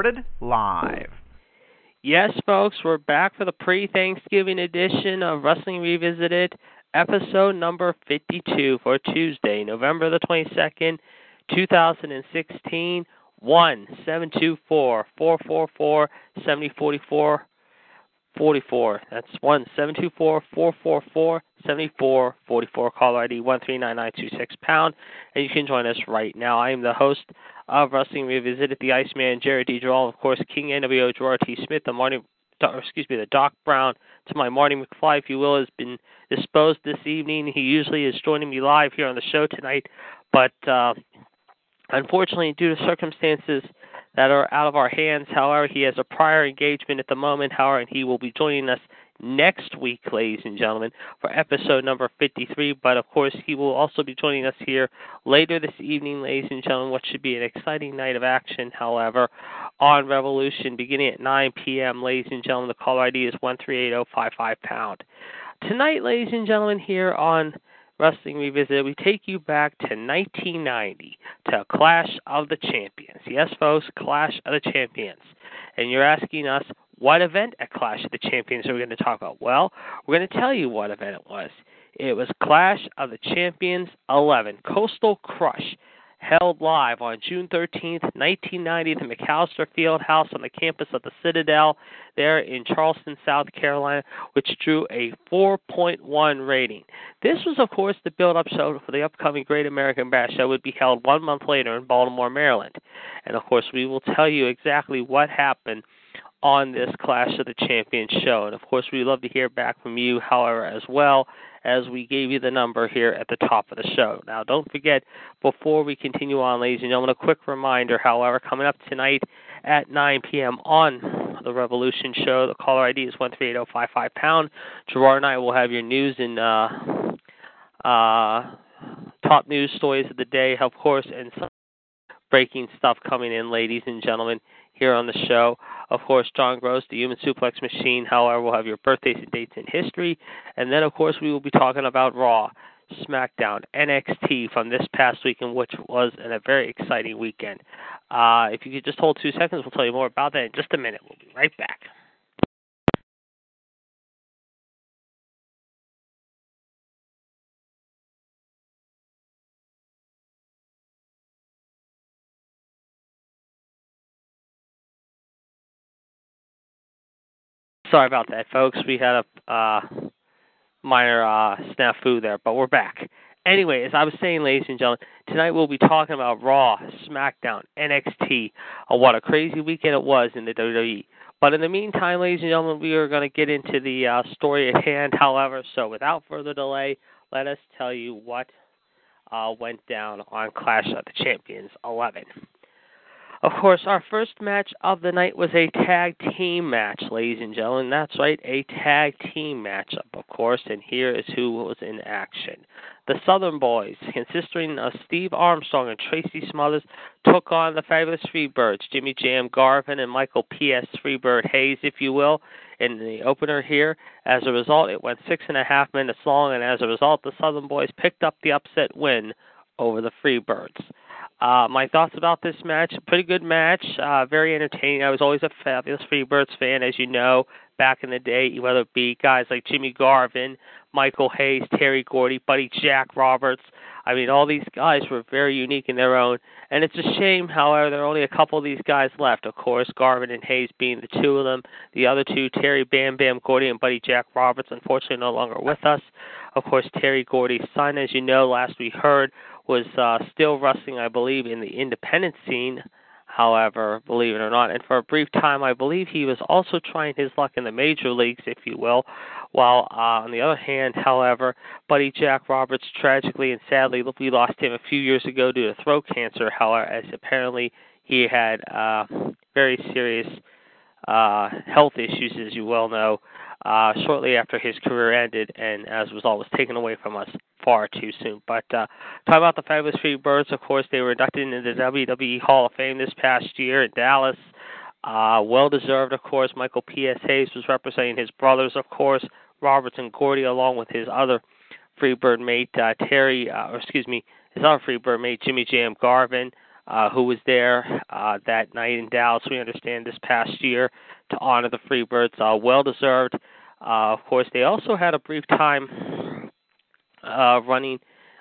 Recorded live. Yes, folks, we're back for the pre Thanksgiving edition of Wrestling Revisited, episode number 52 for Tuesday, November the 22nd, 2016. 1 724 444 7044 44. That's 1 724 444 7444. Caller ID 139926 pound. And you can join us right now. I am the host of Wrestling Revisited, the Iceman, Jared D. Jarrell, of course, King NWO, Gerard T. Smith, the Marty, excuse me, the Doc Brown, to my Marty McFly, if you will, has been disposed this evening. He usually is joining me live here on the show tonight, but uh, unfortunately, due to circumstances that are out of our hands, however, he has a prior engagement at the moment, however, and he will be joining us next week, ladies and gentlemen, for episode number 53. But of course, he will also be joining us here later this evening, ladies and gentlemen, what should be an exciting night of action, however, on Revolution beginning at 9 p.m. Ladies and gentlemen, the caller ID is 138055 pound. Tonight, ladies and gentlemen, here on Wrestling Revisited, we take you back to 1990 to Clash of the Champions. Yes, folks, Clash of the Champions. And you're asking us, what event at Clash of the Champions are we going to talk about? Well, we're going to tell you what event it was. It was Clash of the Champions 11, Coastal Crush, held live on June 13th, 1990, at the McAllister Field House on the campus of the Citadel there in Charleston, South Carolina, which drew a 4.1 rating. This was, of course, the build up show for the upcoming Great American Bash that would be held one month later in Baltimore, Maryland. And, of course, we will tell you exactly what happened on this Clash of the Champions show. And of course, we'd love to hear back from you, however, as well as we gave you the number here at the top of the show. Now, don't forget, before we continue on, ladies and gentlemen, a quick reminder, however, coming up tonight at 9 p.m. on the Revolution show, the caller ID is 138055 pound. Gerard and I will have your news and uh, uh, top news stories of the day, of course, and some breaking stuff coming in, ladies and gentlemen here on the show. Of course, John Gross, the Human Suplex Machine. However, we'll have your birthdays and dates in history. And then, of course, we will be talking about Raw, SmackDown, NXT from this past weekend, which was a very exciting weekend. Uh, if you could just hold two seconds, we'll tell you more about that in just a minute. We'll be right back. Sorry about that, folks. We had a uh, minor uh, snafu there, but we're back. Anyway, as I was saying, ladies and gentlemen, tonight we'll be talking about Raw, SmackDown, NXT. Uh, what a crazy weekend it was in the WWE. But in the meantime, ladies and gentlemen, we are going to get into the uh, story at hand. However, so without further delay, let us tell you what uh, went down on Clash of the Champions 11. Of course, our first match of the night was a tag team match, ladies and gentlemen. That's right, a tag team matchup, of course, and here is who was in action. The Southern Boys, consisting of Steve Armstrong and Tracy Smothers, took on the Fabulous Freebirds, Jimmy Jam Garvin and Michael P.S. Freebird Hayes, if you will, in the opener here. As a result, it went six and a half minutes long, and as a result, the Southern Boys picked up the upset win over the Freebirds. Uh, my thoughts about this match: pretty good match, uh, very entertaining. I was always a fabulous Freebirds fan, as you know, back in the day. Whether it be guys like Jimmy Garvin, Michael Hayes, Terry Gordy, Buddy Jack Roberts. I mean, all these guys were very unique in their own. And it's a shame, however, there are only a couple of these guys left. Of course, Garvin and Hayes being the two of them. The other two, Terry Bam Bam Gordy and Buddy Jack Roberts, unfortunately no longer with us. Of course, Terry Gordy's son, as you know, last we heard, was uh, still wrestling, I believe, in the independent scene. However, believe it or not, and for a brief time, I believe he was also trying his luck in the major leagues, if you will, While uh, on the other hand, however, Buddy Jack Roberts tragically and sadly we lost him a few years ago due to throat cancer. However, as apparently he had uh, very serious uh, health issues, as you well know, uh, shortly after his career ended, and as a result was taken away from us far too soon. But uh, talk about the Fabulous Freebirds, of course, they were inducted into the WWE Hall of Fame this past year in Dallas. Uh, well deserved, of course. Michael P.S. Hayes was representing his brothers, of course, Roberts and Gordy, along with his other Freebird mate, uh, Terry, uh, or excuse me, his other Freebird mate, Jimmy Jam Garvin, uh, who was there uh, that night in Dallas, we understand, this past year to honor the Freebirds. Uh, well deserved. Uh, of course, they also had a brief time uh, running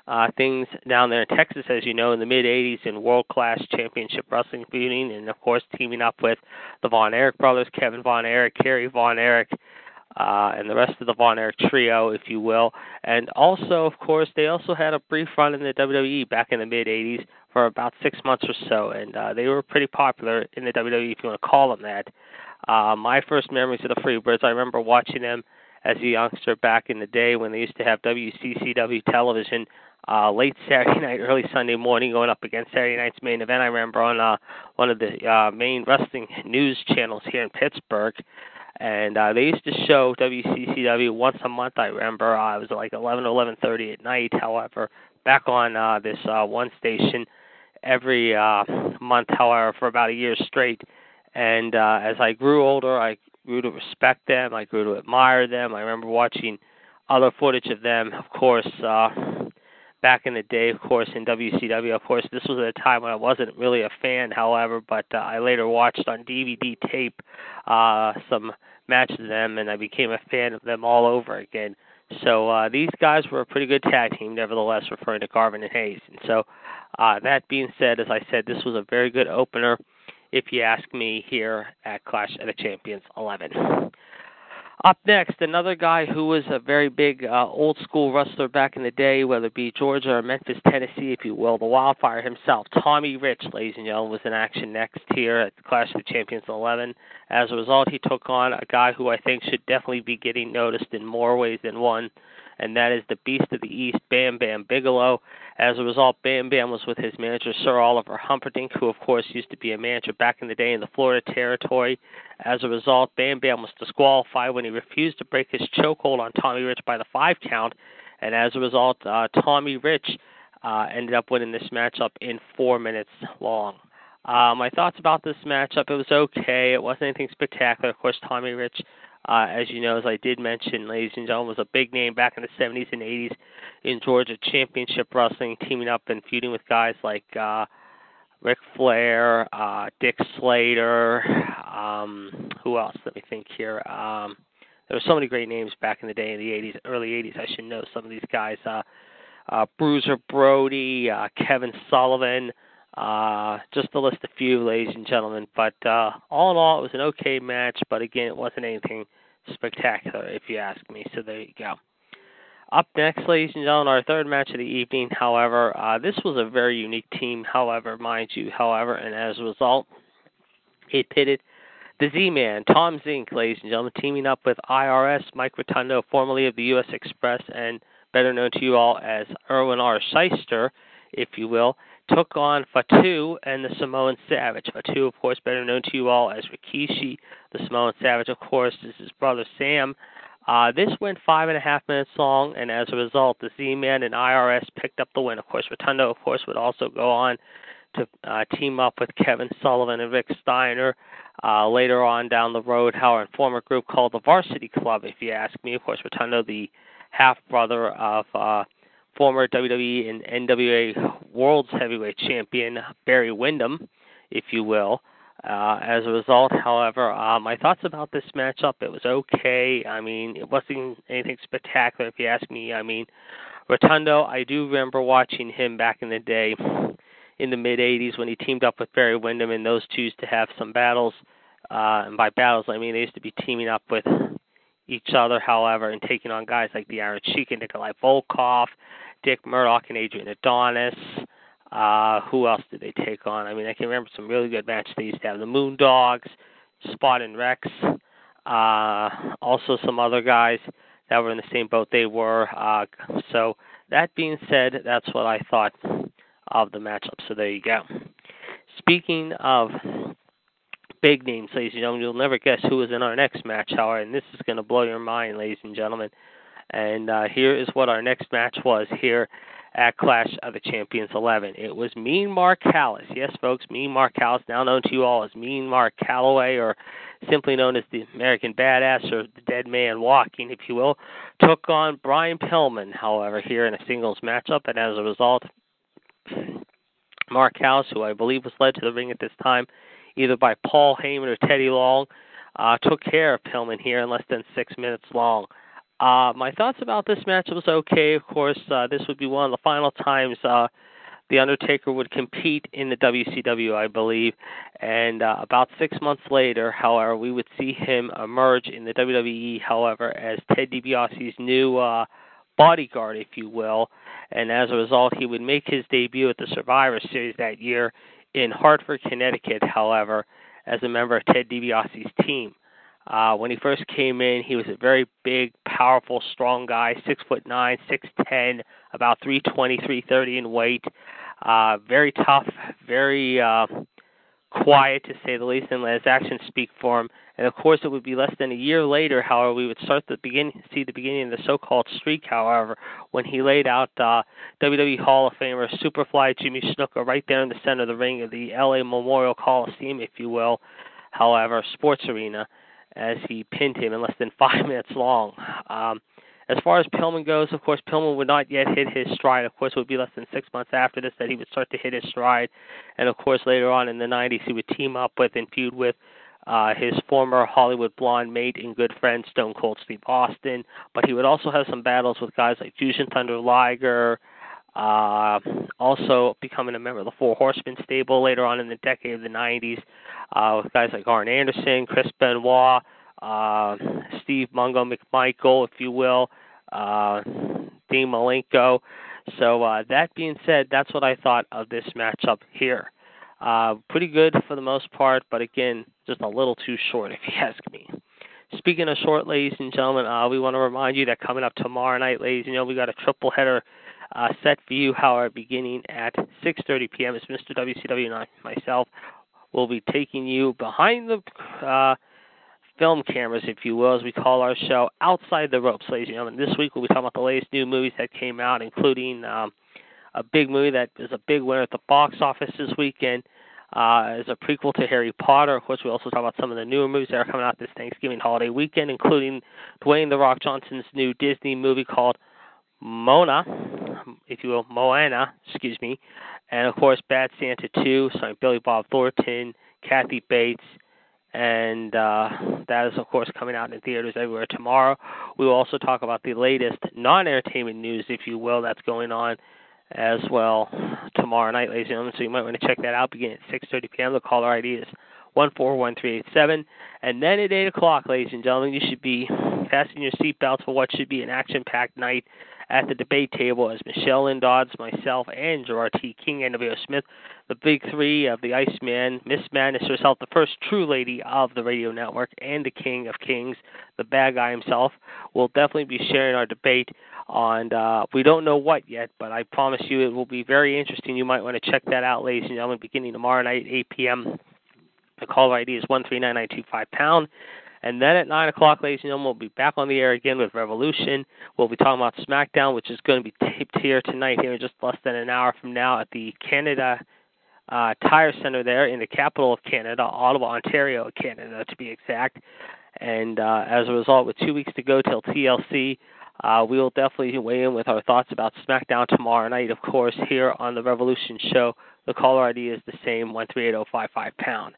uh, things down there in Texas, as you know, in the mid 80s in world class championship wrestling feuding, and of course, teaming up with the Von Erich brothers, Kevin Von Erich, Kerry Von Erich, uh, and the rest of the Von Erich trio, if you will. And also, of course, they also had a brief run in the WWE back in the mid 80s for about six months or so, and uh, they were pretty popular in the WWE, if you want to call them that. Uh, my first memories of the Freebirds, I remember watching them as a youngster back in the day when they used to have WCCW television uh, late Saturday night, early Sunday morning, going up against Saturday night's main event. I remember on uh, one of the uh, main wrestling news channels here in Pittsburgh, and uh, they used to show WCCW once a month. I remember uh, it was like 11 to 11:30 at night. However, back on uh, this uh, one station every uh, month, however, for about a year straight. And uh, as I grew older, I grew to respect them. I grew to admire them. I remember watching other footage of them, of course, uh, back in the day, of course, in WCW. Of course, this was at a time when I wasn't really a fan, however, but uh, I later watched on DVD tape uh, some matches of them, and I became a fan of them all over again. So uh, these guys were a pretty good tag team, nevertheless, referring to Garvin and Hayes. And so, uh, that being said, as I said, this was a very good opener, if you ask me, here at Clash of the Champions 11. Up next, another guy who was a very big uh, old school wrestler back in the day, whether it be Georgia or Memphis, Tennessee, if you will, the Wildfire himself, Tommy Rich, ladies and gentlemen, was in action next here at Clash of Champions 11. As a result, he took on a guy who I think should definitely be getting noticed in more ways than one, and that is the Beast of the East, Bam Bam Bigelow. As a result, Bam Bam was with his manager, Sir Oliver Humperdinck, who, of course, used to be a manager back in the day in the Florida Territory. As a result, Bam Bam was disqualified when he refused to break his chokehold on Tommy Rich by the five count, and as a result, uh, Tommy Rich uh, ended up winning this matchup in four minutes long. Uh, my thoughts about this matchup, it was okay. It wasn't anything spectacular. Of course, Tommy Rich uh, as you know, as I did mention, ladies and gentlemen, was a big name back in the 70s and 80s in Georgia Championship Wrestling, teaming up and feuding with guys like uh, Ric Flair, uh, Dick Slater, um, who else? Let me think here. Um, there were so many great names back in the day in the 80s, early 80s. I should know some of these guys. Uh, uh, Bruiser Brody, uh, Kevin Sullivan. Uh, just to list a few, ladies and gentlemen. But uh, all in all, it was an okay match. But again, it wasn't anything spectacular, if you ask me. So there you go. Up next, ladies and gentlemen, our third match of the evening. However, uh, this was a very unique team. However, mind you, however, and as a result, it pitted the Z-Man, Tom Zenk, ladies and gentlemen, teaming up with IRS, Mike Rotundo, formerly of the U.S. Express, and better known to you all as Irwin R. Schyster, if you will, took on Fatu and the Samoan Savage. Fatu, of course, better known to you all as Rikishi. The Samoan Savage, of course, is his brother Sam. Uh, this went five and a half minutes long, and as a result, the Z-Man and IRS picked up the win. Of course, Rotundo, of course, would also go on to uh, team up with Kevin Sullivan and Rick Steiner uh, later on down the road. However, a former group called the Varsity Club, if you ask me. Of course, Rotundo, the half brother of uh, former WWE and NWA World's Heavyweight Champion Barry Windham, if you will. Uh, as a result, however, uh, my thoughts about this matchup, it was okay. I mean, it wasn't anything spectacular, if you ask me. I mean, Rotundo, I do remember watching him back in the day in the mid 80s when he teamed up with Barry Windham, and those two used to have some battles. Uh, and by battles, I mean they used to be teaming up with each other, however, and taking on guys like the Iron Sheik and Nikolai Volkoff, Dick Murdoch and Adrian Adonis. Uh, who else did they take on? I mean, I can remember some really good matches they used to have. The Moondogs, Spot and Rex, uh, also some other guys that were in the same boat they were. Uh, so that being said, that's what I thought of the matchup. So there you go. Speaking of big names, ladies and gentlemen, you'll never guess who is in our next match, however, and this is going to blow your mind, ladies and gentlemen. And uh, here is what our next match was here at Clash of the Champions 11. It was Mean Mark Callous. Yes, folks, Mean Mark Callous, now known to you all as Mean Mark Calaway, or simply known as the American Badass or the Dead Man Walking, if you will, took on Brian Pillman, however, here in a singles matchup. And as a result, Mark Callous, who I believe was led to the ring at this time either by Paul Heyman or Teddy Long, uh, took care of Pillman here in less than six minutes long. Uh, my thoughts about this match was okay. Of course, uh, this would be one of the final times uh, the Undertaker would compete in the WCW, I believe. And uh, about six months later, however, we would see him emerge in the WWE, however, as Ted DiBiase's new uh, bodyguard, if you will. And as a result, he would make his debut at the Survivor Series that year in Hartford, Connecticut, however, as a member of Ted DiBiase's team. Uh, when he first came in, he was a very big, powerful, strong guy, six foot nine, six ten, about three twenty, three thirty in weight. Uh, very tough, very uh, quiet to say the least, and let his actions speak for him. And of course, it would be less than a year later, however, we would start the begin see the beginning of the so-called streak. However, when he laid out uh, WWE Hall of Famer Superfly Jimmy Snuka right there in the center of the ring of the LA Memorial Coliseum, if you will. However, sports arena, as he pinned him in less than five minutes long. Um, as far as Pillman goes, of course, Pillman would not yet hit his stride. Of course, it would be less than six months after this that he would start to hit his stride. And of course, later on in the 90s, he would team up with and feud with uh, his former Hollywood blonde mate and good friend Stone Cold Steve Austin. But he would also have some battles with guys like Jushin Thunder Liger. Uh, also becoming a member of the Four Horsemen stable later on in the decade of the 90s, uh, with guys like Arn Anderson, Chris Benoit, uh, Steve Mungo McMichael, if you will, uh, Dean Malenko. So uh, that being said, that's what I thought of this matchup here. Uh, pretty good for the most part, but again, just a little too short if you ask me. Speaking of short, ladies and gentlemen, uh, we want to remind you that coming up tomorrow night, ladies and gentlemen, we got a triple header uh, set for you. However, beginning at 6:30 p.m. It's Mr. WCW and I, myself will be taking you behind the uh, film cameras, if you will, as we call our show, outside the ropes, ladies and gentlemen. This week we'll be talking about the latest new movies that came out, including um, a big movie that is a big winner at the box office this weekend. Uh, as a prequel to Harry Potter. Of course, we also talk about some of the newer movies that are coming out this Thanksgiving holiday weekend, including Dwayne The Rock Johnson's new Disney movie called Mona, if you will, Moana, excuse me, and of course Bad Santa 2, starring Billy Bob Thornton, Kathy Bates, and uh, that is of course coming out in theaters everywhere tomorrow. We will also talk about the latest non-entertainment news, if you will, that's going on as well tomorrow night, ladies and gentlemen. So you might want to check that out beginning at 6:30 p.m. The caller ID is 141387, and then at 8 o'clock, ladies and gentlemen, you should be fastening your seatbelts for what should be an action-packed night at the debate table as Michelle Lynn Dodds, myself, and Gerard T. King, NWO Smith, the big three of the Iceman, Miss Madness herself, the first true lady of the radio network, and the King of Kings, the bad guy himself, will definitely be sharing our debate on, uh, we don't know what yet, but I promise you it will be very interesting. You might want to check that out, ladies and gentlemen, beginning tomorrow night at 8 p.m. The caller ID is 139925 pound. And then at 9 o'clock, ladies and gentlemen, we'll be back on the air again with Revolution. We'll be talking about SmackDown, which is going to be taped here tonight, here in just less than an hour from now at the Canada uh, Tire Center there in the capital of Canada, Ottawa, Ontario, Canada, to be exact. And uh, as a result, with two weeks to go till TLC, uh, we will definitely weigh in with our thoughts about SmackDown tomorrow night, of course, here on the Revolution Show. The caller ID is the same, 138055 pound.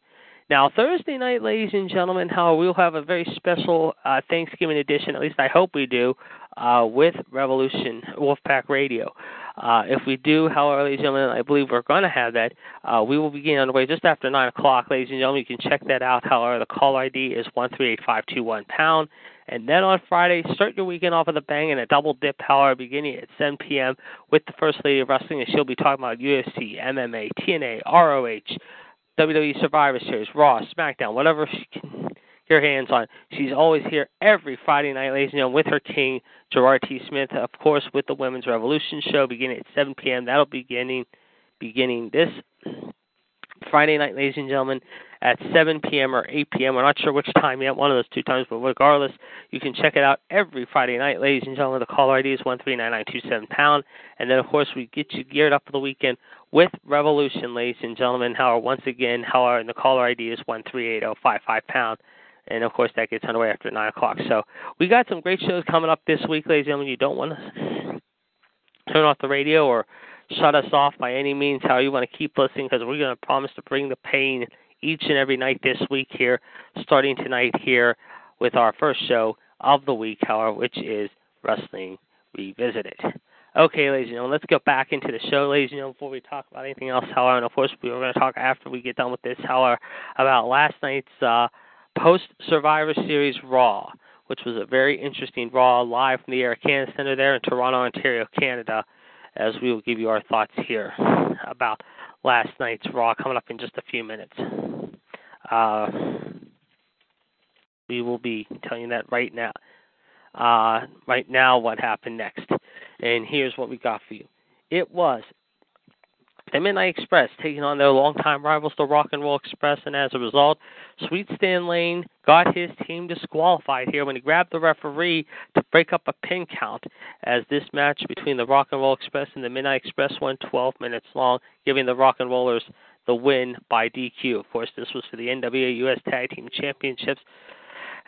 Now, Thursday night, ladies and gentlemen, how we'll have a very special uh, Thanksgiving edition, at least I hope we do, uh, with Revolution Wolfpack Radio. Uh, if we do, however, ladies and gentlemen, I believe we're going to have that. Uh, we will begin on the way just after 9 o'clock, ladies and gentlemen. You can check that out. However, the call ID is 138521 pound. And then on Friday, start your weekend off with a bang and a double dip, however, beginning at 7 p.m. with the First Lady of Wrestling, and she'll be talking about UFC, MMA, TNA, ROH, WWE Survivor Series, Raw, SmackDown, whatever she can get her hands on. She's always here every Friday night, ladies and gentlemen, with her king, Gerard T. Smith, of course, with the Women's Revolution show beginning at 7 p.m. That'll be beginning beginning this Friday night, ladies and gentlemen, at 7 p.m. or 8 p.m. We're not sure which time yet, one of those two times, but regardless, you can check it out every Friday night, ladies and gentlemen. The caller ID is 139927 pound. And then, of course, we get you geared up for the weekend with Revolution, ladies and gentlemen. How once again, how and the caller ID is 138055 pound. And of course, that gets underway after 9 o'clock. So we got some great shows coming up this week, ladies and gentlemen. You don't want to turn off the radio or shut us off by any means. How you want to keep listening because we're going to promise to bring the pain each and every night this week here, starting tonight here with our first show of the week, however, which is Wrestling Revisited. Okay, ladies and gentlemen, let's go back into the show, ladies and gentlemen, before we talk about anything else, however, and of course, we are going to talk after we get done with this, however, about last night's uh, post Survivor Series Raw, which was a very interesting Raw live from the Air Canada Center there in Toronto, Ontario, Canada as we will give you our thoughts here about last night's Raw coming up in just a few minutes. Uh, we will be telling you that right now. Uh, right now, what happened next. And here's what we got for you. It was the Midnight Express taking on their longtime rivals, the Rock and Roll Express, and as a result, Sweet Stan Lane got his team disqualified here when he grabbed the referee to break up a pin count, as this match between the Rock and Roll Express and the Midnight Express went 12 minutes long, giving the Rock and Rollers the win by DQ. Of course, this was for the NWA US Tag Team Championships.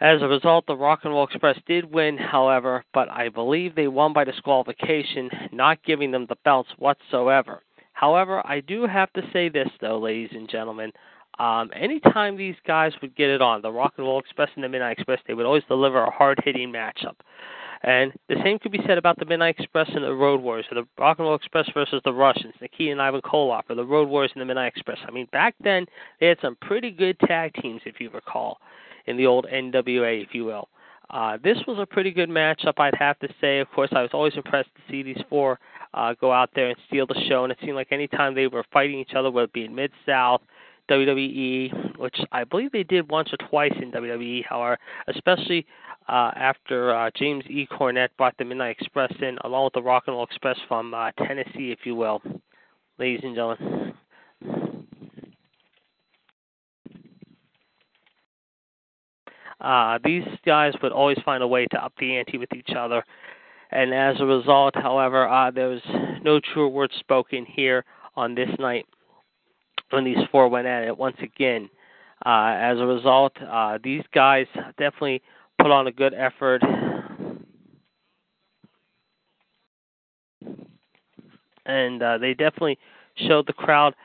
As a result, the Rock and Roll Express did win, however, but I believe they won by disqualification, not giving them the belts whatsoever. However, I do have to say this though, ladies and gentlemen. Um, anytime these guys would get it on, the Rock and Roll Express and the Midnight Express, they would always deliver a hard hitting matchup. And the same could be said about the Midnight Express and the Road Warriors, or the Rock and Roll Express versus the Russians, Nikita and Ivan Koloff, or the Road Warriors and the Midnight Express. I mean, back then they had some pretty good tag teams, if you recall, in the old NWA, if you will. Uh, this was a pretty good matchup, I'd have to say. Of course, I was always impressed to see these four uh, go out there and steal the show. And it seemed like anytime they were fighting each other, whether it be in Mid South, WWE, which I believe they did once or twice in WWE, however, especially uh, after uh, James E. Cornette brought the Midnight Express in, along with the Rock and Roll Express from uh, Tennessee, if you will, ladies and gentlemen. Uh, these guys would always find a way to up the ante with each other and as a result, however, uh, there was no true words spoken here on this night when these four went at it once again. Uh, as a result, uh, these guys definitely put on a good effort. And uh, they definitely showed the crowd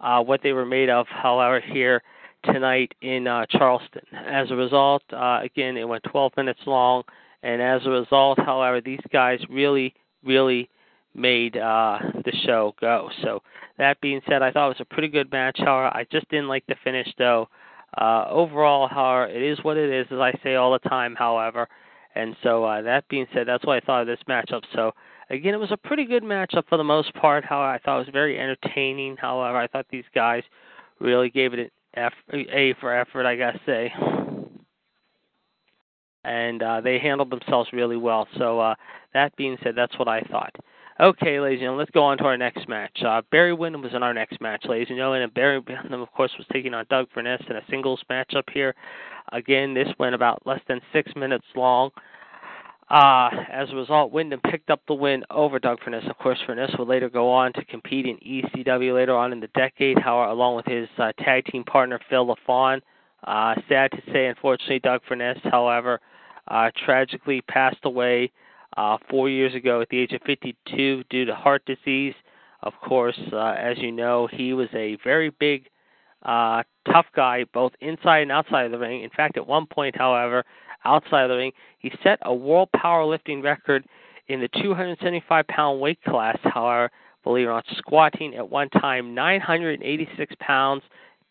uh, what they were made of, however, here tonight in uh, Charleston. As a result, uh, again, it went 12 minutes long. And as a result, however, these guys really, really made uh, the show go. So that being said, I thought it was a pretty good match. However, I just didn't like the finish though. Uh, overall, however, it is what it is, as I say all the time. However, and so uh, that being said, that's what I thought of this matchup. So again, it was a pretty good matchup for the most part. However, I thought it was very entertaining. However, I thought these guys really gave it an A for effort, I gotta say and uh, they handled themselves really well. So uh, that being said, that's what I thought. Okay, ladies and gentlemen, let's go on to our next match. Uh, Barry Windham was in our next match, ladies and gentlemen, and Barry Windham, of course, was taking on Doug Furnas in a singles match up here. Again, this went about less than six minutes long. Uh, as a result, Windham picked up the win over Doug Furnas. Of course, Furnas would later go on to compete in ECW later on in the decade, however, along with his uh, tag team partner Phil LaFon. Uh, sad to say, unfortunately, Doug Furnas, however, uh, tragically passed away uh, four years ago at the age of 52 due to heart disease. Of course, uh, as you know, he was a very big, tough guy, both inside and outside of the ring. In fact, at one point, however, outside of the ring, he set a world powerlifting record in the 275 pound weight class. However, believe it or not, squatting at one time 986 pounds,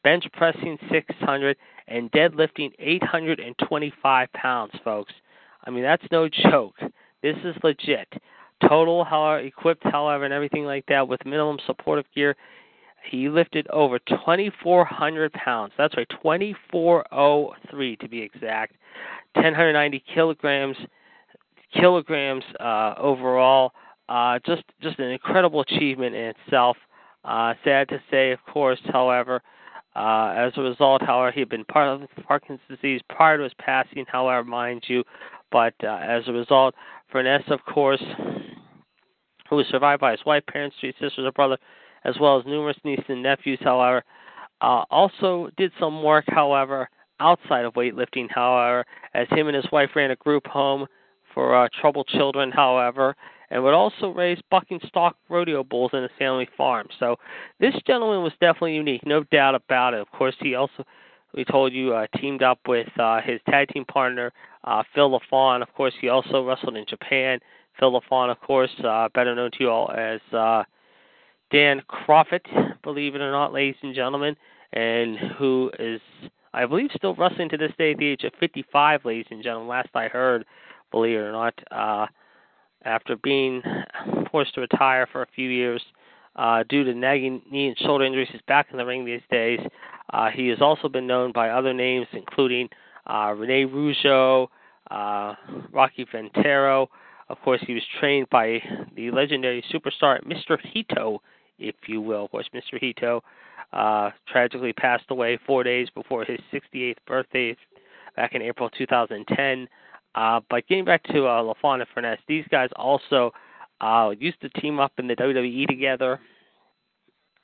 bench pressing 600, and deadlifting 825 pounds, folks. I mean, that's no joke. This is legit. Total, however, equipped, however, and everything like that with minimum supportive gear. He lifted over 2,400 pounds. That's right, 2,403 to be exact. 1,090 kilograms kilograms uh, overall. Uh, just just an incredible achievement in itself. Uh, sad to say, of course, however, uh, as a result, however, he had been part of Parkinson's disease prior to his passing, however, mind you. But uh, as a result, Furnas, of course, who was survived by his wife, parents, three sisters, a brother, as well as numerous nieces and nephews, however, uh, also did some work, however, outside of weightlifting, however, as him and his wife ran a group home for uh, troubled children, however, and would also raise bucking stock rodeo bulls in his family farm. So this gentleman was definitely unique, no doubt about it. Of course, he also, we told you, uh, teamed up with uh, his tag team partner, uh, Phil LaFon. Of course, he also wrestled in Japan. Phil LaFon, of course, uh, better known to you all as uh, Dan Kroffat, believe it or not, ladies and gentlemen, and who is, I believe, still wrestling to this day at the age of 55, ladies and gentlemen. Last I heard, believe it or not, uh, after being forced to retire for a few years uh, due to nagging knee and shoulder injuries. He's back in the ring these days. Uh, he has also been known by other names, including uh, Rene Rougeau, uh, Rocky Ventero. Of course, he was trained by the legendary superstar Mr. Hito, if you will. Of course, Mr. Hito uh, tragically passed away four days before his 68th birthday back in April 2010. Uh, but getting back to uh, LaFon and Furnas, these guys also uh, used to team up in the WWE together,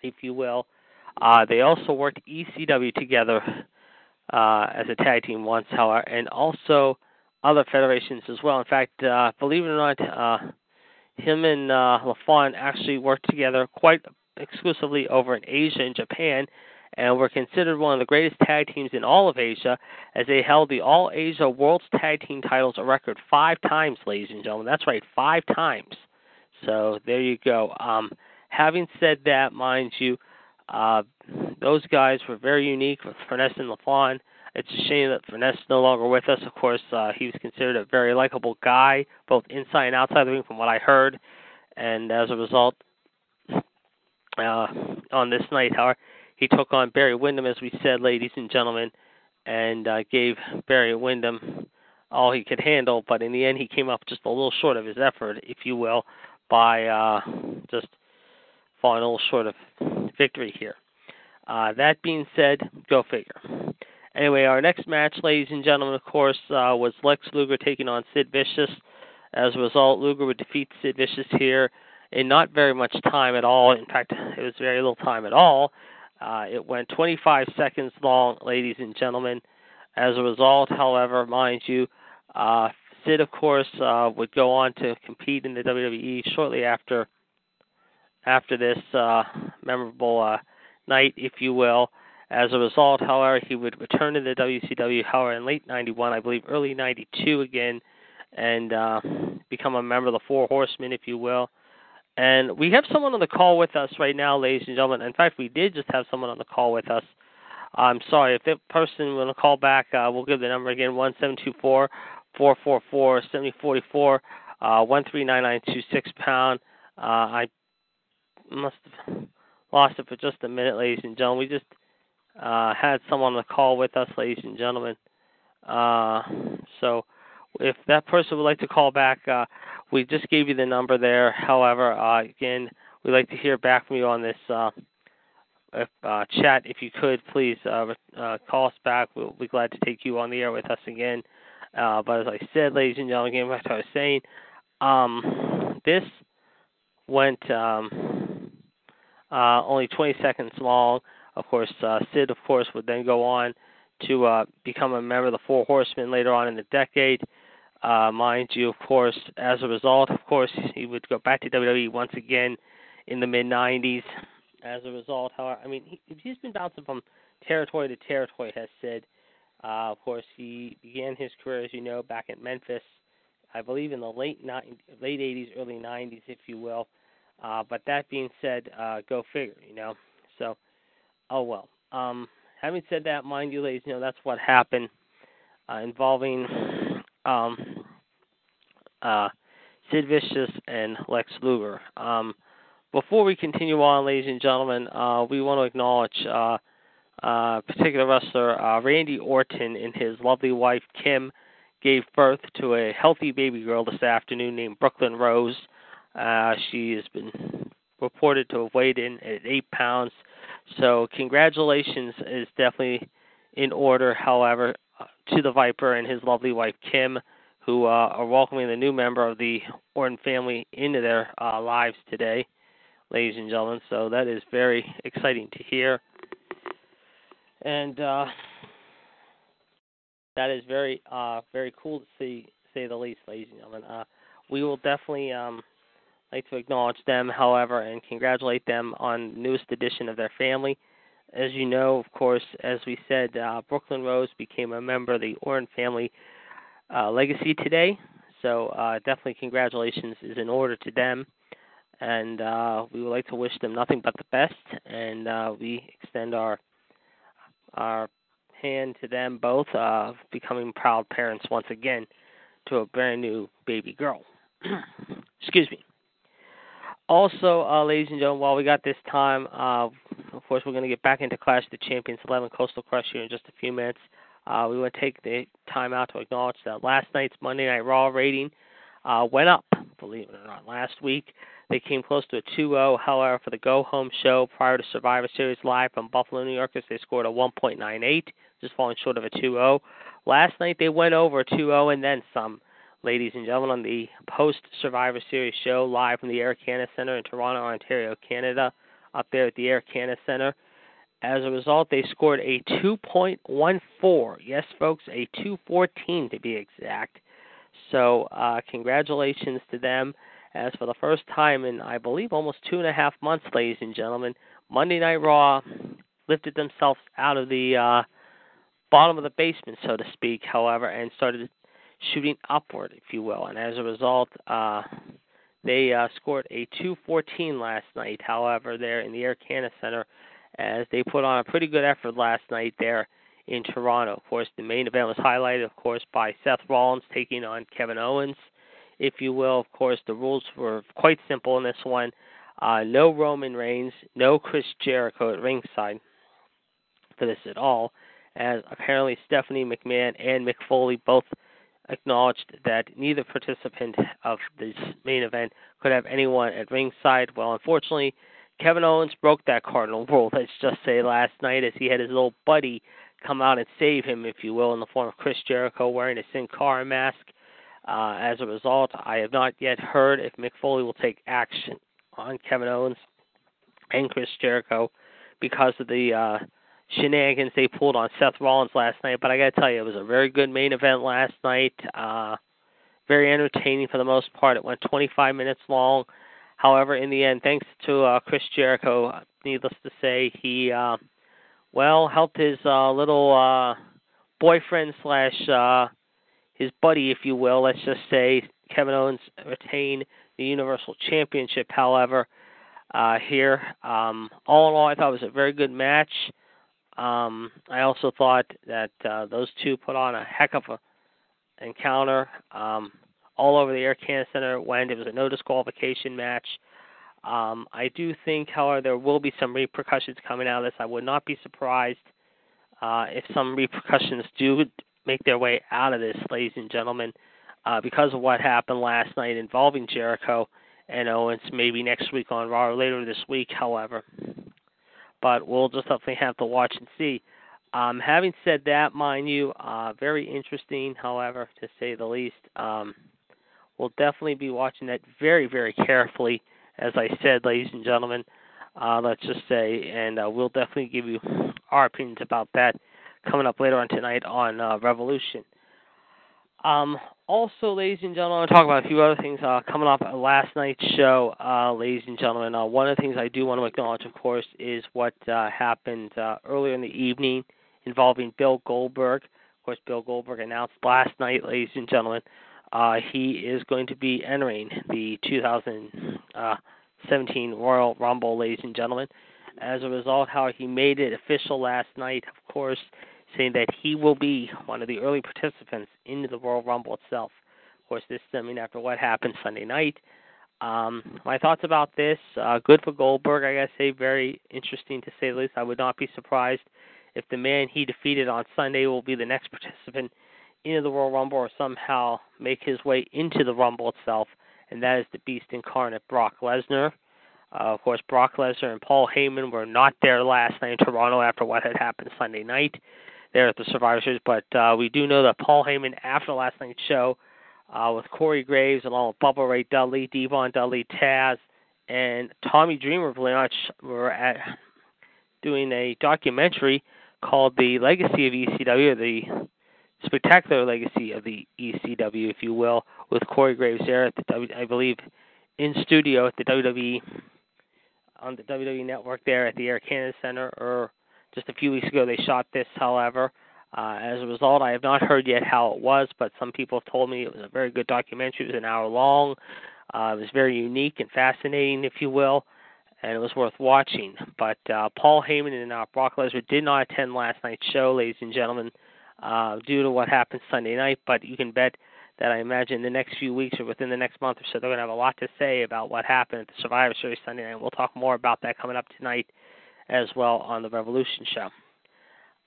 if you will. Uh, they also worked ECW together uh, as a tag team once, however, and also other federations as well. In fact, uh, believe it or not, uh, him and uh, LaFon actually worked together quite exclusively over in Asia and Japan and were considered one of the greatest tag teams in all of Asia as they held the All Asia World's Tag Team titles a record five times, ladies and gentlemen. That's right, five times. So there you go. Um, having said that, mind you, uh, those guys were very unique with Furnas and LaFon. It's a shame that Furnas is no longer with us. Of course, uh, he was considered a very likable guy, both inside and outside the ring, from what I heard. And as a result, uh, on this night, however, he took on Barry Windham, as we said, ladies and gentlemen, and uh, gave Barry Windham all he could handle. But in the end, he came up just a little short of his effort, if you will, by uh, just falling a little short of victory here. Uh, that being said, go figure. Anyway, our next match, ladies and gentlemen, of course, uh, was Lex Luger taking on Sid Vicious. As a result, Luger would defeat Sid Vicious here in not very much time at all. In fact, it was very little time at all. Uh, it went 25 seconds long, ladies and gentlemen. As a result, however, mind you, uh, Sid, of course, uh, would go on to compete in the WWE shortly after after this uh, memorable uh, night, if you will. As a result, however, he would return to the WCW, however, in late '91, I believe, early '92 again, and uh, become a member of the Four Horsemen, if you will. And we have someone on the call with us right now, ladies and gentlemen. In fact, we did just have someone on the call with us. I'm sorry if that person to call back. Uh, we'll give the number again: one seven two four four four four seventy forty four uh, one three nine nine two six pound. Uh, I must have lost it for just a minute, ladies and gentlemen. We just uh, had someone on the call with us, ladies and gentlemen. Uh, so if that person would like to call back, uh, we just gave you the number there. However, uh, again, we'd like to hear back from you on this uh, if, uh, chat. If you could, please uh, uh, call us back. We'll be glad to take you on the air with us again. Uh, but as I said, ladies and gentlemen, again, what I was saying, um, this went um, uh, only 20 seconds long. Of course, uh, Sid, of course, would then go on to uh, become a member of the Four Horsemen later on in the decade. Uh, mind you, of course, as a result, of course, he would go back to WWE once again in the mid 90s. As a result, however, I mean, he, he's been bouncing from territory to territory, has said. Uh, of course, he began his career, as you know, back at Memphis, I believe in the late late 80s, early 90s, if you will. Uh, but that being said, uh, go figure, you know. So, oh well. Um, having said that, mind you, ladies, you know that's what happened uh, involving um, uh, Sid Vicious and Lex Luger. Um, before we continue on, ladies and gentlemen, uh, we want to acknowledge uh, uh, particular wrestler uh, Randy Orton and his lovely wife Kim gave birth to a healthy baby girl this afternoon named Brooklyn Rose. Uh, she has been reported to have weighed in at eight pounds. So congratulations is definitely in order. However, uh, to the Viper and his lovely wife Kim, who uh, are welcoming the new member of the Orton family into their uh, lives today, ladies and gentlemen. So that is very exciting to hear, and uh, that is very uh, very cool to see, say the least, ladies and gentlemen. Uh, we will definitely um, like to acknowledge them, however, and congratulate them on newest addition of their family. As you know, of course, as we said, uh, Brooklyn Rose became a member of the Orton family uh, legacy today. So uh, definitely congratulations is in order to them, and uh, we would like to wish them nothing but the best. And uh, we extend our our hand to them both, uh, becoming proud parents once again to a brand new baby girl. Excuse me. Also, uh, ladies and gentlemen, while we got this time, uh, of course, we're going to get back into Clash of the Champions 11 Coastal Crush here in just a few minutes. Uh, we want to take the time out to acknowledge that last night's Monday Night Raw rating uh, went up, believe it or not. Last week, they came close to a 2 0. However, for the go home show prior to Survivor Series Live from Buffalo, New Yorkers, they scored a 1.98, just falling short of a 2 0. Last night, they went over 2 0 and then some ladies and gentlemen, on the post Survivor Series show live from the Air Canada Center in Toronto, Ontario, Canada, up there at the Air Canada Center. As a result, they scored a 2.14. Yes, folks, a 214 to be exact. So, uh, congratulations to them. As for the first time in, I believe, almost two and a half months, ladies and gentlemen, Monday Night Raw lifted themselves out of the uh, bottom of the basement, so to speak, however, and started shooting upward, if you will. And as a result, uh, they uh, scored a 214 last night, however, there in the Air Canada Center, as they put on a pretty good effort last night there in Toronto. Of course, the main event was highlighted, of course, by Seth Rollins taking on Kevin Owens, if you will. Of course, the rules were quite simple in this one. Uh, no Roman Reigns, no Chris Jericho at ringside for this at all, as apparently Stephanie McMahon and Mick Foley both acknowledged that neither participant of this main event could have anyone at ringside. Well, unfortunately, Kevin Owens broke that cardinal rule, let's just say, last night as he had his little buddy come out and save him, if you will, in the form of Chris Jericho wearing a Sin Cara mask. Uh, as a result, I have not yet heard if Mick Foley will take action on Kevin Owens and Chris Jericho because of the uh, shenanigans they pulled on Seth Rollins last night. But I got to tell you, it was a very good main event last night. Uh, very entertaining for the most part. It went 25 minutes long. However, in the end, thanks to uh, Chris Jericho, needless to say, he uh, well helped his uh, little uh, boyfriend slash uh, his buddy, if you will, let's just say, Kevin Owens retain the Universal Championship. However, uh, here, um, all in all, I thought it was a very good match. Um, I also thought that uh, those two put on a heck of a encounter um, all over the Air Canada Center when it was a no disqualification match. Um, I do think, however, there will be some repercussions coming out of this. I would not be surprised uh, if some repercussions do make their way out of this, ladies and gentlemen, uh, because of what happened last night involving Jericho and Owens. Maybe next week on Raw or later this week, however but we'll just definitely have to watch and see. Um, having said that, mind you, uh, very interesting, however, to say the least. Um, we'll definitely be watching that very, very carefully, as I said, ladies and gentlemen. Uh, let's just say, and uh, we'll definitely give you our opinions about that coming up later on tonight on uh, Revolution. Um, also, ladies and gentlemen, I want to talk about a few other things uh, coming up at last night's show, uh, ladies and gentlemen. Uh, one of the things I do want to acknowledge, of course, is what uh, happened uh, earlier in the evening involving Bill Goldberg. Of course, Bill Goldberg announced last night, ladies and gentlemen, uh, he is going to be entering the 2017 Royal Rumble, ladies and gentlemen. As a result, how he made it official last night, of course, saying that he will be one of the early participants into the Royal Rumble itself. Of course, this stemming after what happened Sunday night. Um, my thoughts about this: uh, good for Goldberg, I gotta say, very interesting to say the least. I would not be surprised if the man he defeated on Sunday will be the next participant into the Royal Rumble or somehow make his way into the Rumble itself, and that is the Beast incarnate, Brock Lesnar. Uh, of course, Brock Lesnar and Paul Heyman were not there last night in Toronto after what had happened Sunday night there at the Survivor Series, but uh, we do know that Paul Heyman, after last night's show, uh, with Corey Graves along with Bubba Ray Dudley, Devon Dudley, Taz, and Tommy Dreamer, believe it were at doing a documentary called "The Legacy of ECW," the spectacular legacy of the ECW, if you will, with Corey Graves there at the w, I believe in studio at the WWE on the WWE network there at the Air Canada Center, or just a few weeks ago they shot this. However, uh, as a result, I have not heard yet how it was, but some people have told me it was a very good documentary. It was an hour long. Uh, it was very unique and fascinating, if you will, and it was worth watching. But uh, Paul Heyman and uh, Brock Lesnar did not attend last night's show, ladies and gentlemen, uh, due to what happened Sunday night. But you can bet that I imagine the next few weeks or within the next month or so, they're going to have a lot to say about what happened at the Survivor Series Sunday night. We'll talk more about that coming up tonight as well on the Revolution Show.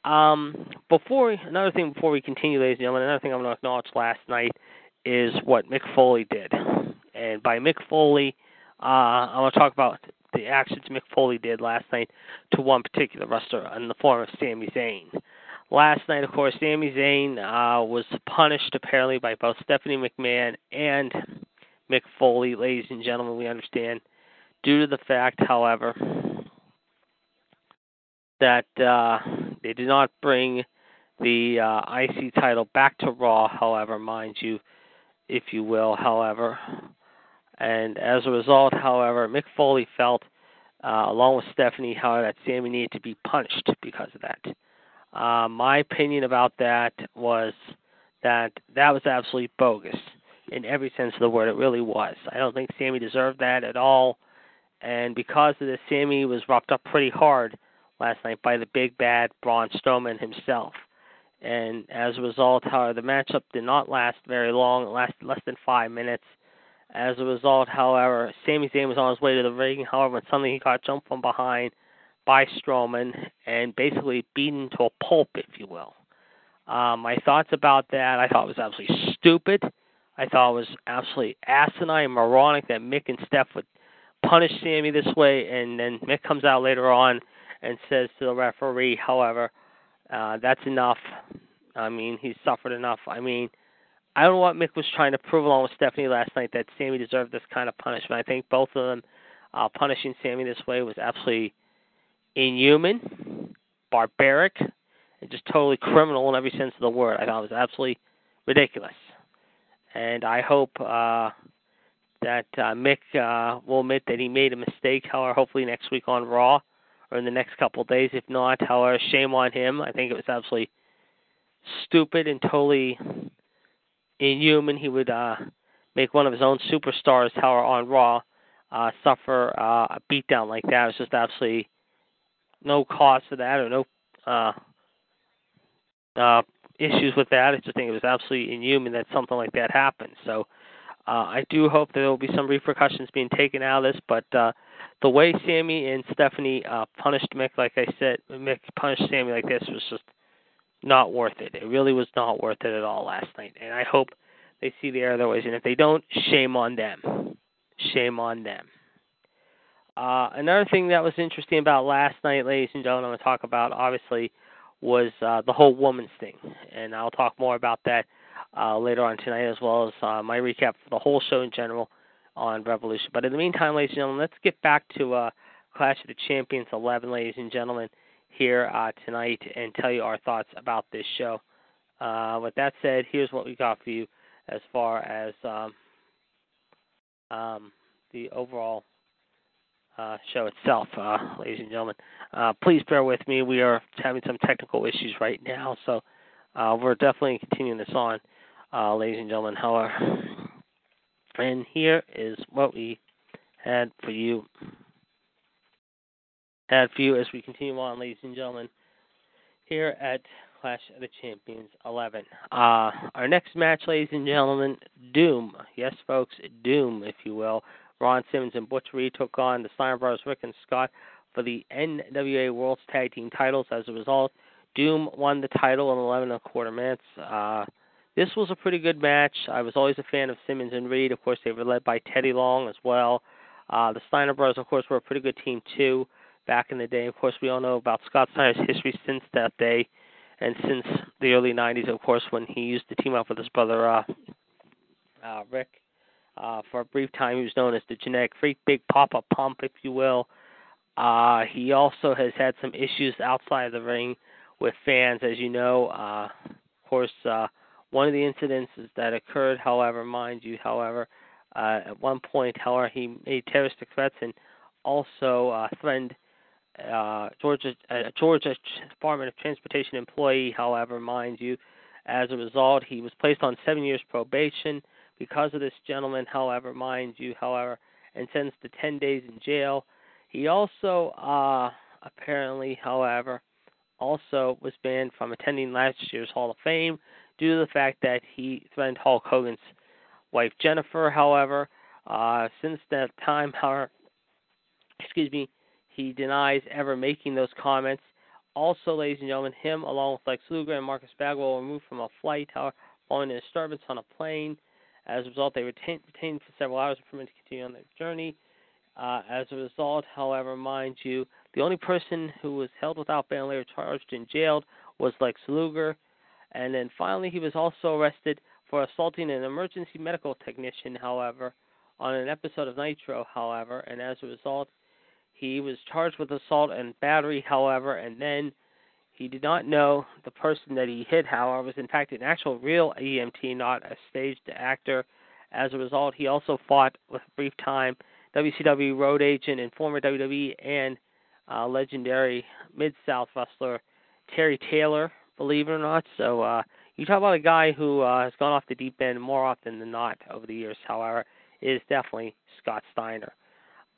Um, before another thing before we continue, ladies and gentlemen, another thing I'm going to acknowledge last night is what Mick Foley did, and by Mick Foley, uh, I'm going to talk about the actions Mick Foley did last night to one particular wrestler in the form of Sami Zayn. Last night, of course, Sami Zayn uh, was punished apparently by both Stephanie McMahon and Mick Foley. Ladies and gentlemen, we understand due to the fact, however, that uh, they did not bring the uh, IC title back to Raw, however, mind you, if you will, however. And as a result, however, Mick Foley felt, uh, along with Stephanie, however, that Sami needed to be punished because of that. Uh, my opinion about that was that that was absolutely bogus in every sense of the word. It really was. I don't think Sami deserved that at all. And because of this, Sami was roughed up pretty hard last night by the big bad Braun Strowman himself. And as a result, however, the matchup did not last very long. It lasted less than five minutes. As a result, however, Sami Zayn was on his way to the ring. However, when suddenly he got jumped from behind by Strowman and basically beaten to a pulp, if you will. Um, my thoughts about that, I thought it was absolutely stupid. I thought it was absolutely asinine and moronic that Mick and Steph would punish Sami this way, and then Mick comes out later on and says to the referee, however, uh, that's enough. I mean, he's suffered enough. I mean, I don't know what Mick was trying to prove along with Stephanie last night that Sami deserved this kind of punishment. I think both of them uh, punishing Sami this way was absolutely inhuman, barbaric, and just totally criminal in every sense of the word. I thought it was absolutely ridiculous. And I hope uh, that uh, Mick uh, will admit that he made a mistake. However, hopefully next week on Raw or in the next couple of days. If not, however, shame on him. I think it was absolutely stupid and totally inhuman. He would uh, make one of his own superstars, however, on Raw, uh, suffer uh, a beatdown like that. It was just absolutely no cause for that or no uh, uh, issues with that. I just think it was absolutely inhuman that something like that happened. So uh, I do hope there will be some repercussions being taken out of this, but uh, the way Sami and Stephanie uh, punished Mick, like I said, Mick punished Sami like this was just not worth it. It really was not worth it at all last night, and I hope they see the error of their ways. And if they don't, shame on them. Shame on them. Uh, another thing that was interesting about last night, ladies and gentlemen, I'm going to talk about obviously was uh, the whole woman's thing, and I'll talk more about that uh, later on tonight, as well as uh, my recap for the whole show in general on Revolution. But in the meantime, ladies and gentlemen, let's get back to uh, Clash of the Champions 11, ladies and gentlemen, here uh, tonight and tell you our thoughts about this show. Uh, with that said, here's what we got for you as far as um, um, the overall uh, show itself, uh, ladies and gentlemen. Uh, please bear with me. We are having some technical issues right now, so uh, we're definitely continuing this on, uh, ladies and gentlemen. However, and here is what we had for you. Had for you as we continue on, ladies and gentlemen, here at Clash of the Champions 11. Uh, our next match, ladies and gentlemen, Doom. Yes, folks, Doom, if you will, Ron Simmons and Butch Reed took on the Steiner brothers, Rick and Scott, for the NWA World's Tag Team titles. As a result, Doom won the title in 11 and a quarter minutes. Uh, this was a pretty good match. I was always a fan of Simmons and Reed. Of course, they were led by Teddy Long as well. Uh, the Steiner brothers, of course, were a pretty good team too back in the day. Of course, we all know about Scott Steiner's history since that day and since the early 90s, of course, when he used to team up with his brother uh, uh, Rick. Uh, for a brief time, he was known as the genetic freak, Big Papa Pump, if you will. Uh, he also has had some issues outside of the ring with fans, as you know. Uh, of course, uh, one of the incidences that occurred, however, mind you, however, uh, at one point, however, he made terroristic threats and also uh, threatened uh, Georgia uh, Georgia Department of Transportation employee. However, mind you, as a result, he was placed on seven years probation because of this gentleman. However, mind you, however, and sentenced to ten days in jail. He also uh, apparently, however, also was banned from attending last year's Hall of Fame due to the fact that he threatened Hulk Hogan's wife Jennifer. However, uh, since that time, excuse me, he denies ever making those comments. Also, ladies and gentlemen, him along with Lex Luger and Marcus Bagwell were removed from a flight following a disturbance on a plane. As a result, they were detained for several hours and permitted to continue on their journey. Uh, as a result, however, mind you, the only person who was held without bail later charged and jailed was Lex Luger. And then finally, he was also arrested for assaulting an emergency medical technician, however, on an episode of Nitro, however, and as a result, he was charged with assault and battery, however, and then he did not know the person that he hit, however, was in fact an actual real EMT, not a staged actor. As a result, he also fought with a brief time WCW road agent and former WWE and uh, legendary Mid South wrestler Terry Taylor, believe it or not. So uh, you talk about a guy who uh, has gone off the deep end more often than not over the years. However, is definitely Scott Steiner.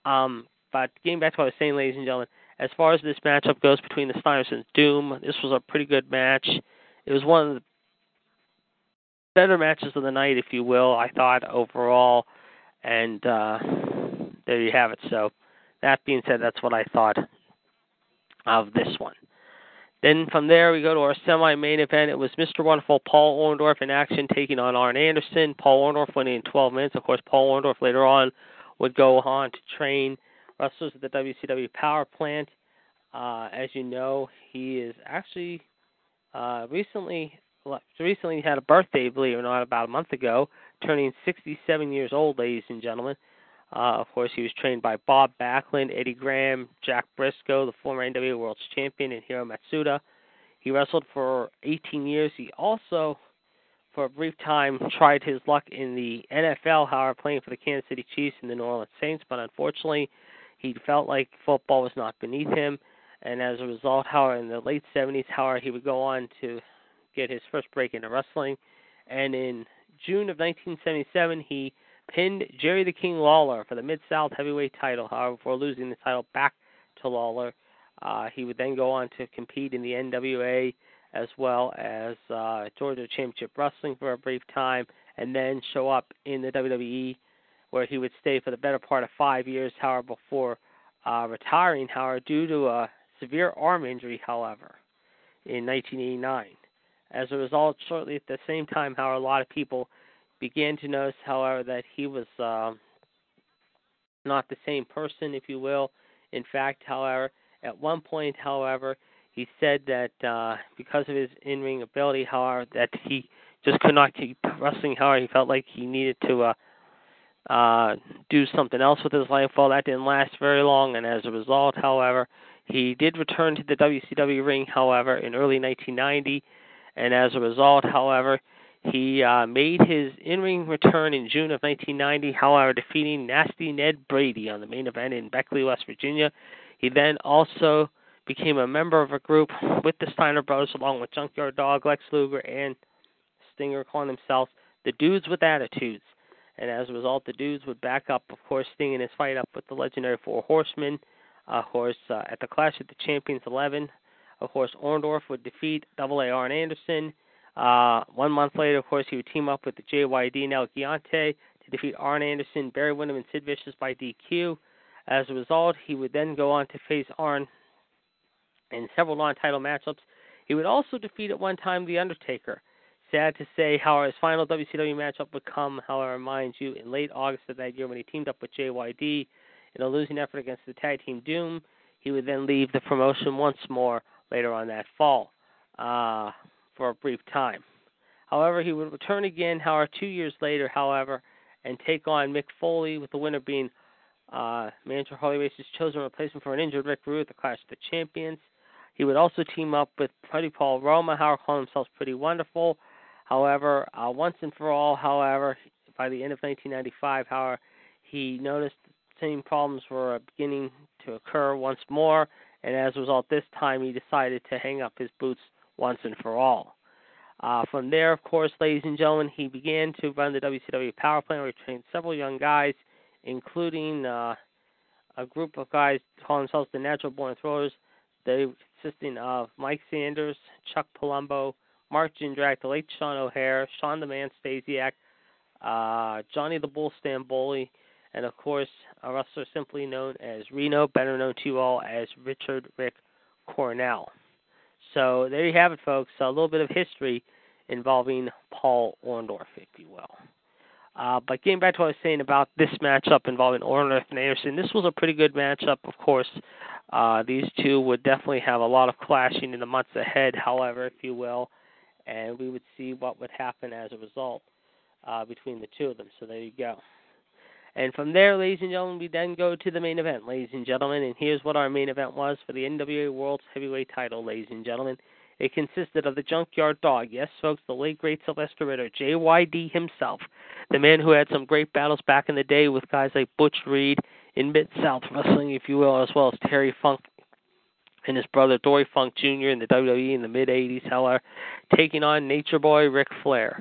Um, but getting back to what I was saying, ladies and gentlemen, as far as this matchup goes between the Steiners and Doom, this was a pretty good match. It was one of the better matches of the night, if you will, I thought overall. And uh, there you have it. So, that being said, that's what I thought of this one. Then from there, we go to our semi main event. It was Mr. Wonderful Paul Orndorff in action taking on Arn Anderson. Paul Orndorff winning in 12 minutes. Of course, Paul Orndorff later on would go on to train wrestlers at the WCW Power Plant. Uh, as you know, he is actually uh, recently recently had a birthday, believe it or not, about a month ago, turning 67 years old, ladies and gentlemen. Uh, of course, he was trained by Bob Backlund, Eddie Graham, Jack Briscoe, the former NWA World Champion, and Hiro Matsuda. He wrestled for 18 years. He also, for a brief time, tried his luck in the NFL, however, playing for the Kansas City Chiefs and the New Orleans Saints, but unfortunately, he felt like football was not beneath him, and as a result, however, in the late 70s, however, he would go on to get his first break into wrestling. And in June of 1977, he pinned Jerry the King Lawler for the Mid South Heavyweight title. However, before losing the title back to Lawler, uh, he would then go on to compete in the NWA as well as uh, Georgia Championship Wrestling for a brief time, and then show up in the WWE where he would stay for the better part of five years, however, before uh, retiring, however, due to a severe arm injury, however, in 1989. As a result, shortly at the same time, however, a lot of people began to notice, however, that he was uh, not the same person, if you will. In fact, however, at one point, however, he said that uh, because of his in-ring ability, however, that he just could not keep wrestling. However, he felt like he needed to uh, uh, do something else with his life. Well, that didn't last very long, and as a result, however, he did return to the WCW ring, however, in early 1990, and as a result, however, he uh, made his in-ring return in June of 1990, however, defeating Nasty Ned Brady on the main event in Beckley, West Virginia. He then also became a member of a group with the Steiner brothers, along with Junkyard Dog, Lex Luger, and Stinger, calling himself the Dudes with Attitudes and as a result, the dudes would back up, of course, Sting in his fight up with the legendary Four Horsemen. Of course, uh, at the Clash of the Champions 11, of course, Orndorff would defeat Double A Arn Anderson. Uh, one month later, of course, he would team up with the JYD and El to defeat Arn Anderson, Barry Windham, and Sid Vicious by DQ. As a result, he would then go on to face Arn in several non-title matchups. He would also defeat at one time The Undertaker. Sad to say, however, his final WCW matchup would come, however, mind you, in late August of that year when he teamed up with JYD in a losing effort against the tag team Doom. He would then leave the promotion once more later on that fall uh, for a brief time. However, he would return again, however, two years later, however, and take on Mick Foley, with the winner being uh, manager Harley Race's chosen replacement for an injured Rick Rude at the Clash of the Champions. He would also team up with Pretty Paul Roma, however, calling himself Pretty Wonderful. However, uh, once and for all, however, by the end of 1995, however, he noticed the same problems were beginning to occur once more, and as a result, this time he decided to hang up his boots once and for all. Uh, from there, of course, ladies and gentlemen, he began to run the WCW Power Plant, where he trained several young guys, including uh, a group of guys calling themselves the Natural Born Thrillers. They consisting of Mike Sanders, Chuck Palumbo, Mark Jindrak, the late Sean O'Haire, Sean the Man Stasiak, uh, Johnny the Bull Stamboli, and of course a wrestler simply known as Reno, better known to you all as Richard Rick Cornell. So there you have it, folks. A little bit of history involving Paul Orndorff, if you will. Uh, but getting back to what I was saying about this matchup involving Orndorff and Anderson, this was a pretty good matchup, of course. Uh, these two would definitely have a lot of clashing in the months ahead, however, if you will, and we would see what would happen as a result uh, between the two of them. So there you go. And from there, ladies and gentlemen, we then go to the main event, ladies and gentlemen. And here's what our main event was for the NWA World's Heavyweight title, ladies and gentlemen. It consisted of the Junkyard Dog, yes, folks, the late great Sylvester Ritter, JYD himself, the man who had some great battles back in the day with guys like Butch Reed in Mid South Wrestling, if you will, as well as Terry Funk and his brother Dory Funk Jr. in the WWE in the mid 80s, however, taking on Nature Boy Ric Flair.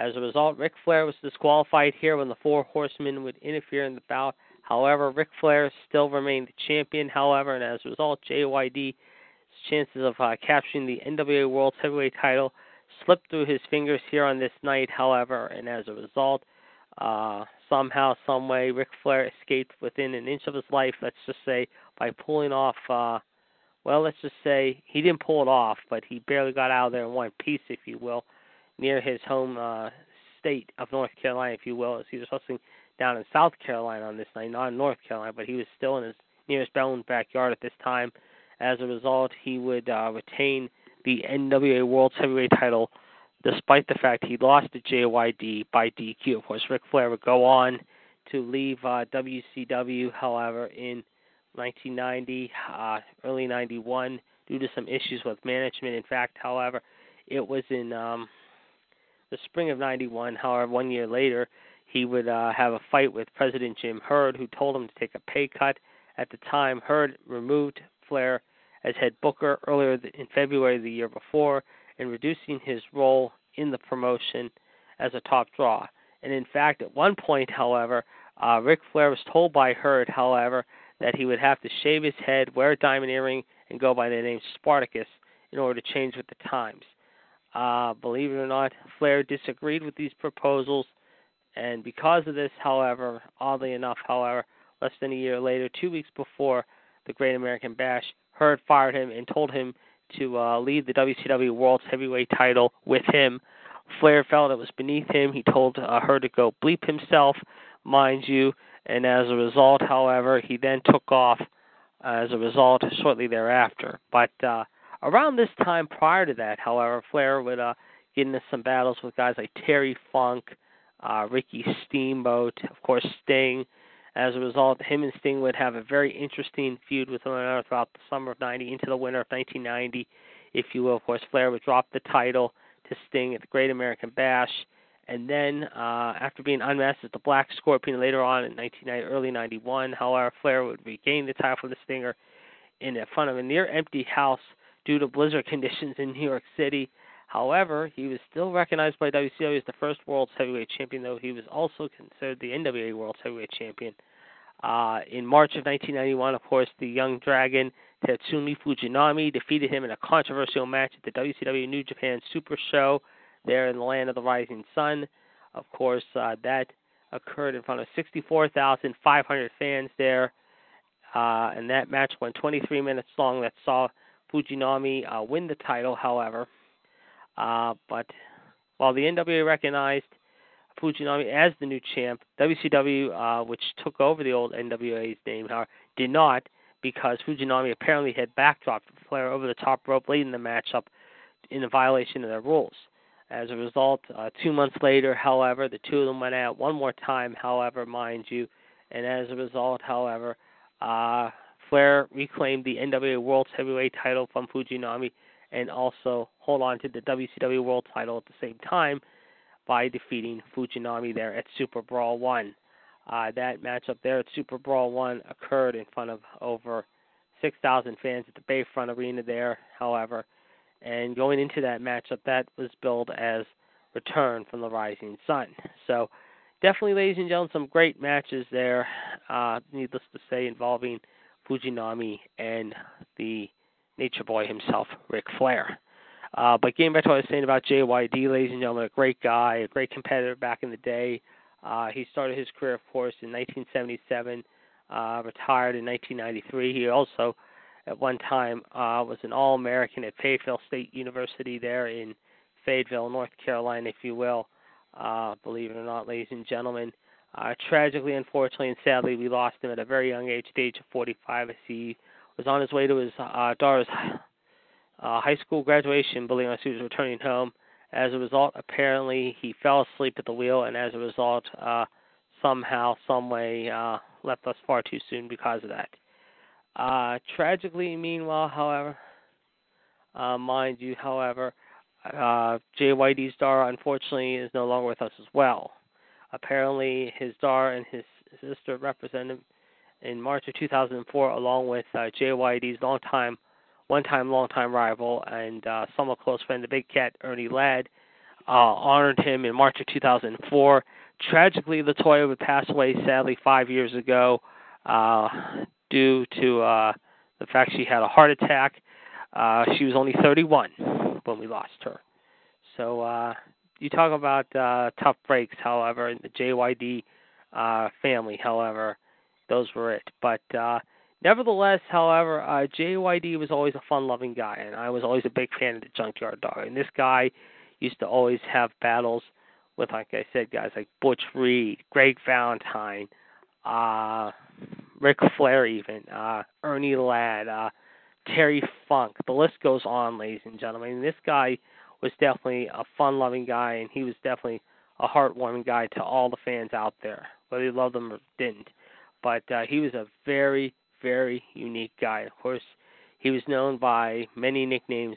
As a result, Ric Flair was disqualified here when the Four Horsemen would interfere in the bout. However, Ric Flair still remained the champion, however, and as a result, JYD's chances of uh, capturing the NWA World Heavyweight title slipped through his fingers here on this night, however, and as a result, uh, somehow, someway, Ric Flair escaped within an inch of his life, let's just say, by pulling off, uh, well, let's just say he didn't pull it off, but he barely got out of there in one piece, if you will near his home uh, state of North Carolina, if you will, as he was hustling down in South Carolina on this night, not in North Carolina, but he was still in his nearest own backyard at this time. As a result, he would uh, retain the NWA World Heavyweight title despite the fact he lost to JYD by DQ. Of course, Ric Flair would go on to leave uh, WCW, however, in 1990, uh, early 91, due to some issues with management. In fact, however, it was in um, the spring of 91. However, one year later, he would uh, have a fight with President Jim Herd, who told him to take a pay cut. At the time, Herd removed Flair as head booker earlier in February the year before and reducing his role in the promotion as a top draw. And in fact, at one point, however, uh, Ric Flair was told by Herd, however, that he would have to shave his head, wear a diamond earring, and go by the name Spartacus in order to change with the times. Uh, believe it or not, Flair disagreed with these proposals, and because of this, however, oddly enough, however, less than a year later, two weeks before the Great American Bash, Herd fired him and told him to uh, leave the WCW World's Heavyweight title with him. Flair felt it was beneath him. He told uh, Herd to go bleep himself, mind you, and as a result, however, he then took off as a result shortly thereafter. But uh, Around this time prior to that, however, Flair would uh, get into some battles with guys like Terry Funk, uh, Ricky Steamboat, of course Sting. As a result, him and Sting would have a very interesting feud with one another throughout the summer of 90 into the winter of 1990, if you will. Of course, Flair would drop the title to Sting at the Great American Bash. And then, uh, after being unmasked as the Black Scorpion later on in 1990, early 91, however, Flair would regain the title from the Stinger in front of a near empty house due to blizzard conditions in New York City. However, he was still recognized by WCW as the first World's Heavyweight Champion, though he was also considered the NWA World's Heavyweight Champion. Uh, in March of 1991, of course, the Young Dragon Tatsumi Fujinami defeated him in a controversial match at the WCW New Japan Super Show there in the land of the rising sun. Of course, uh, that occurred in front of 64,500 fans there, uh, and that match went 23 minutes long. That saw Fujinami uh, win the title, however. Uh, but while the NWA recognized Fujinami as the new champ, WCW, uh, which took over the old NWA's name, however, did not because Fujinami apparently had backdropped Flair over the top rope late in the matchup in a violation of their rules. As a result, uh, two months later, however, the two of them went out one more time, however, mind you, and as a result, however, uh, Flair reclaimed the NWA World Heavyweight title from Fujinami and also hold on to the WCW World title at the same time by defeating Fujinami there at Super Brawl 1. Uh, that matchup there at Super Brawl 1 occurred in front of over 6,000 fans at the Bayfront Arena there, however. And going into that matchup, that was billed as Return from the Rising Sun. So, definitely, ladies and gentlemen, some great matches there, uh, needless to say, involving Fujinami and the Nature Boy himself, Ric Flair. Uh, but getting back to what I was saying about JYD, ladies and gentlemen, a great guy, a great competitor back in the day. Uh, he started his career, of course, in 1977, uh, retired in 1993. He also, at one time, uh, was an All American at Fayetteville State University there in Fayetteville, North Carolina, if you will. Uh, believe it or not, ladies and gentlemen. Uh, tragically, unfortunately, and sadly, we lost him at a very young age, the age of 45, as he was on his way to his uh, daughter's uh, high school graduation, believing us he was returning home. As a result, apparently he fell asleep at the wheel, and as a result, uh, somehow, someway, uh, left us far too soon because of that. Uh, tragically, meanwhile, however, uh, mind you, however, uh, JYD's daughter unfortunately is no longer with us as well. Apparently, his daughter and his sister represented in March of 2004, along with uh, JYD's longtime one-time, long-time rival and uh, somewhat close friend, the Big Cat Ernie Ladd, uh, honored him in March of 2004. Tragically, Latoya would pass away sadly five years ago uh, due to uh, the fact she had a heart attack. Uh, she was only 31 when we lost her. So uh, you talk about uh, tough breaks, however, in the JYD uh, family, however, those were it. But uh, Nevertheless, however, uh, JYD was always a fun-loving guy, and I was always a big fan of the Junkyard Dog. And this guy used to always have battles with, like I said, guys like Butch Reed, Greg Valentine, uh, Ric Flair, even uh, Ernie Ladd, uh, Terry Funk. The list goes on, ladies and gentlemen. And this guy was definitely a fun-loving guy, and he was definitely a heartwarming guy to all the fans out there, whether you loved him or didn't. But uh, he was a very very unique guy. Of course, he was known by many nicknames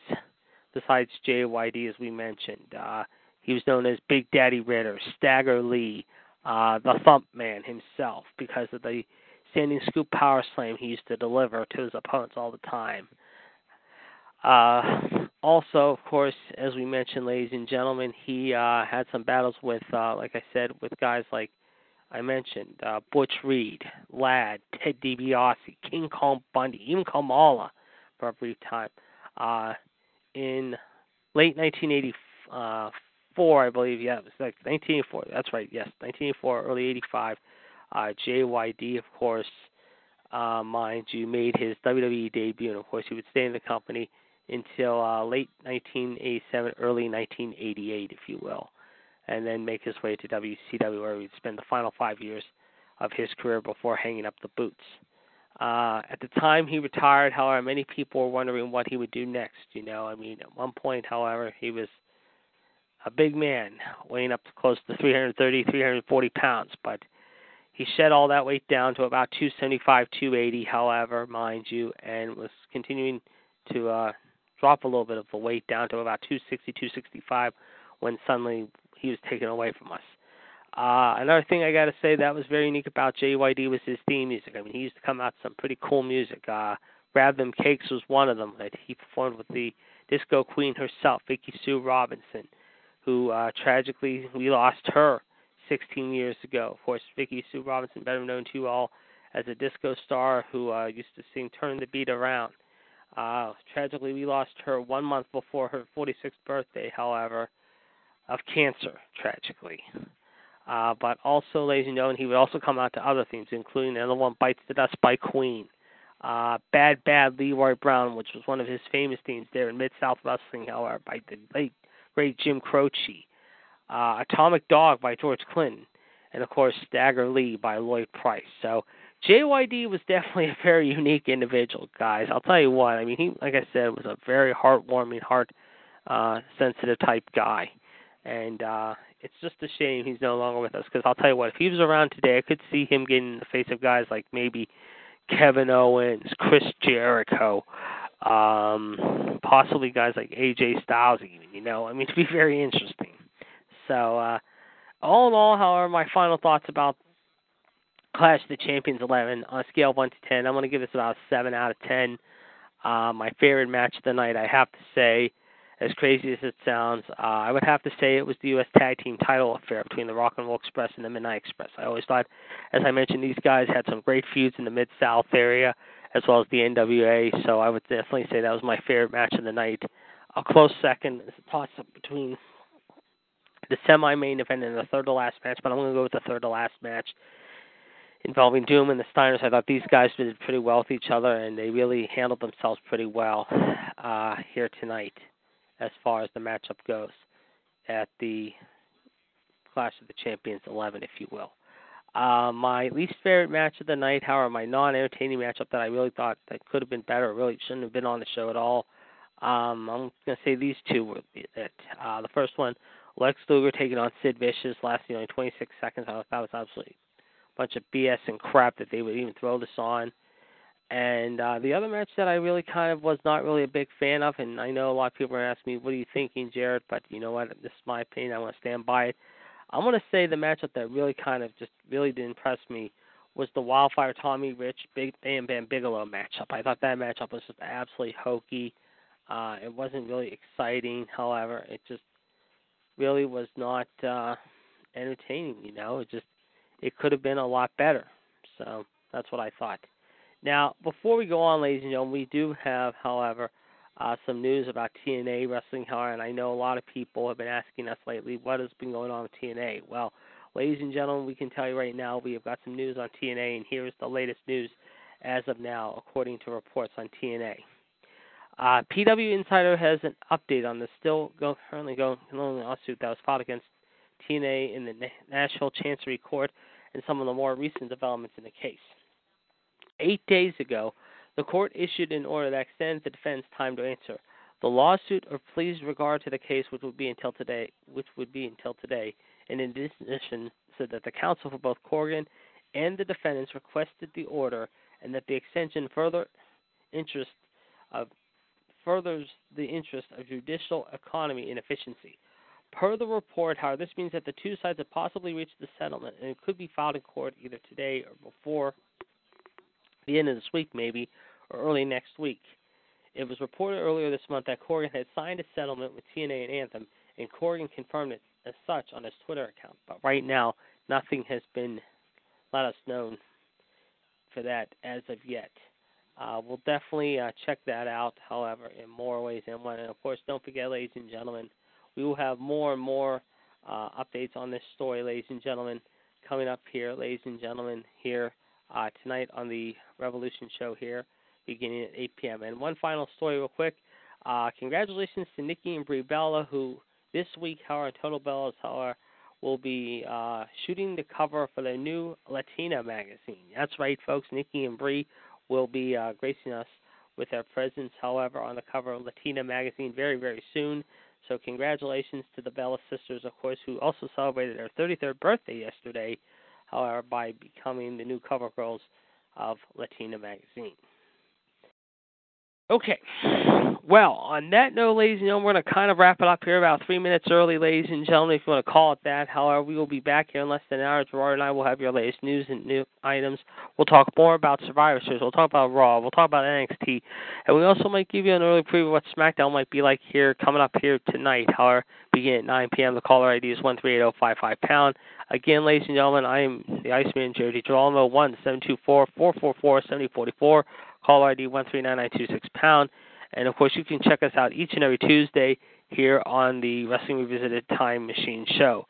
besides JYD, as we mentioned. Uh, he was known as Big Daddy Ritter, Stagger Lee, uh, the Thump Man himself, because of the standing scoop power slam he used to deliver to his opponents all the time. Uh, also, of course, as we mentioned, ladies and gentlemen, he uh, had some battles with, uh, like I said, with guys like I mentioned uh, Butch Reed, Ladd, Ted DiBiase, King Kong Bundy, even Kamala for a brief time. Uh, in late 1984, I believe, yeah, it was like 1984. That's right, yes, 1984, early 85. Uh, JYD, of course, uh, mind you, made his WWE debut, and of course, he would stay in the company until uh, late 1987, early 1988, if you will and then make his way to WCW, where he'd spend the final five years of his career before hanging up the boots. Uh, at the time he retired, however, many people were wondering what he would do next. You know, I mean, at one point, however, he was a big man, weighing up to close to 330, 340 pounds, but he shed all that weight down to about 275, 280, however, mind you, and was continuing to uh, drop a little bit of the weight down to about 260, 265 when suddenly he was taken away from us. Uh, another thing I got to say that was very unique about JYD was his theme music. I mean, he used to come out some pretty cool music. Uh, Grab Them Cakes was one of them that he performed with the disco queen herself, Vicki Sue Robinson, who uh, tragically we lost her 16 years ago. Of course, Vicki Sue Robinson, better known to you all as a disco star who uh, used to sing "Turn the Beat Around." Uh, tragically, we lost her one month before her 46th birthday. However, of cancer, tragically. Uh, but also, ladies and gentlemen, he would also come out to other themes, including another one, Bites the Dust by Queen. Uh, Bad Bad Leroy Brown, which was one of his famous themes there in Mid South Wrestling, however, by the late, great Jim Croce. Uh, Atomic Dog by George Clinton. And of course, Stagger Lee by Lloyd Price. So JYD was definitely a very unique individual, guys. I'll tell you what. I mean, he, like I said, was a very heartwarming, heart uh, sensitive type guy, and uh, it's just a shame he's no longer with us. Because I'll tell you what, if he was around today, I could see him getting in the face of guys like maybe Kevin Owens, Chris Jericho, um, possibly guys like AJ Styles. Even you know, I mean, it'd be very interesting. So, uh, all in all, however, my final thoughts about Clash of the Champions 11 on a scale of 1 to 10. I'm going to give this about a 7 out of 10. Uh, my favorite match of the night, I have to say, as crazy as it sounds, uh, I would have to say it was the U.S. Tag Team title affair between the Rock and Roll Express and the Midnight Express. I always thought, as I mentioned, these guys had some great feuds in the Mid South area, as well as the NWA. So I would definitely say that was my favorite match of the night. A close second is a toss up between the semi-main event and the third to last match, but I'm going to go with the third to last match involving Doom and the Steiners. I thought these guys did pretty well with each other, and they really handled themselves pretty well uh, here tonight as far as the matchup goes at the Clash of the Champions 11, if you will. Uh, my least favorite match of the night, however, my non-entertaining matchup that I really thought that could have been better, really shouldn't have been on the show at all. Um, I'm to say these two were it. Uh, the first one, Lex Luger taking on Sid Vicious, lasting only 26 seconds. I thought that was absolutely bunch of BS and crap that they would even throw this on. And uh, the other match that I really kind of was not really a big fan of, and I know a lot of people are asking me, "What are you thinking, Jared?" But you know what? This is my opinion. I want to stand by it. I'm going to say the matchup that really kind of just really did impress me was the Wildfire Tommy Rich Big Bam Bam Bigelow matchup. I thought that matchup was just absolutely hokey. Uh, it wasn't really exciting. However, it just really was not uh, entertaining. You know, it just it could have been a lot better. So that's what I thought. Now, before we go on, ladies and gentlemen, we do have, however, uh, some news about TNA Wrestling Hard, and I know a lot of people have been asking us lately what has been going on with TNA. Well, ladies and gentlemen, we can tell you right now we have got some news on TNA, and here is the latest news as of now, according to reports on TNA. Uh, PW Insider has an update on the still go, currently going lawsuit that was filed against TNA in the Nashville Chancery Court and some of the more recent developments in the case. Eight days ago, the court issued an order that extends the defense time to answer. The lawsuit or pleas regard to the case, which would be until today, which would be until today, and in addition, said that the counsel for both Corgan and the defendants requested the order, and that the extension further interest of furthers the interest of judicial economy and efficiency. Per the report, however, this means that the two sides have possibly reached the settlement, and it could be filed in court either today or before the end of this week, maybe, or early next week. It was reported earlier this month that Corgan had signed a settlement with TNA and Anthem, and Corgan confirmed it as such on his Twitter account. But right now, nothing has been let us know for that as of yet. Uh, we'll definitely uh, check that out, however, in more ways than one. And of course, don't forget, ladies and gentlemen, we will have more and more uh, updates on this story, ladies and gentlemen, coming up here, ladies and gentlemen, here uh, tonight on the Revolution show here, beginning at 8 p.m. And one final story, real quick. Uh, congratulations to Nikki and Brie Bella, who this week, however, Total Bellas, however, will be uh, shooting the cover for their new Latina magazine. That's right, folks. Nikki and Brie will be uh, gracing us with their presence, however, on the cover of Latina magazine very, very soon. So, congratulations to the Bella sisters, of course, who also celebrated their 33rd birthday yesterday however, by becoming the new cover girls of Latina magazine. Okay. Well, on that note, ladies and gentlemen, we're going to kind of wrap it up here about three minutes early, ladies and gentlemen, if you want to call it that. However, we will be back here in less than an hour. Gerard and I will have your latest news and new items. We'll talk more about Survivor Series. We'll talk about Raw. We'll talk about NXT. And we also might give you an early preview of what SmackDown might be like here, coming up here tonight. However, begin at 9 p.m. The caller ID is 138055 pound. Again, ladies and gentlemen, I am the Iceman, Jerry Girolamo, 1 724 444 7044. Call ID 139926 pound. And of course, you can check us out each and every Tuesday here on the Wrestling Revisited Time Machine Show.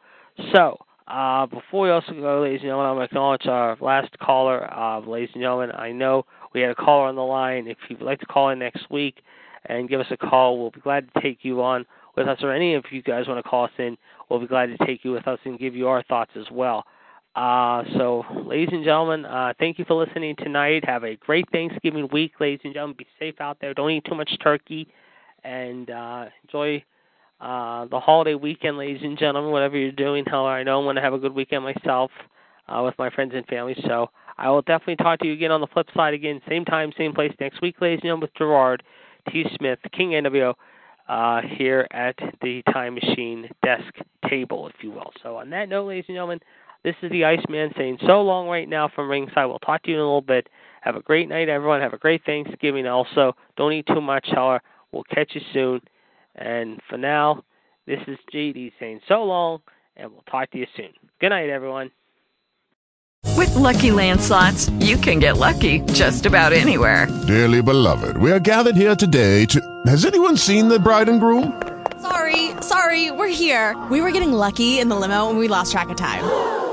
So, Uh, before we also go, ladies and gentlemen, I want to acknowledge our last caller. Uh, ladies and gentlemen, I know we had a caller on the line. If you'd like to call in next week and give us a call, we'll be glad to take you on with us, or any of you guys want to call us in, we'll be glad to take you with us and give you our thoughts as well. Uh, so, ladies and gentlemen, uh, thank you for listening tonight. Have a great Thanksgiving week, ladies and gentlemen. Be safe out there. Don't eat too much turkey, and uh, enjoy uh, the holiday weekend, ladies and gentlemen. Whatever you're doing, hell, I know I'm going to have a good weekend myself uh, with my friends and family. So, I will definitely talk to you again on the flip side again, same time, same place next week, ladies and gentlemen, with Gerard T. Smith, King NWO uh, here at the Time Machine desk table, if you will. So, on that note, ladies and gentlemen, this is the Iceman saying so long right now from ringside. We'll talk to you in a little bit. Have a great night, everyone. Have a great Thanksgiving. Also, don't eat too much, however. We'll catch you soon. And for now, this is JD saying so long, and we'll talk to you soon. Good night, everyone. With lucky landslots, you can get lucky just about anywhere. Dearly beloved, we are gathered here today to. Has anyone seen the bride and groom? Sorry, sorry, we're here. We were getting lucky in the limo and we lost track of time.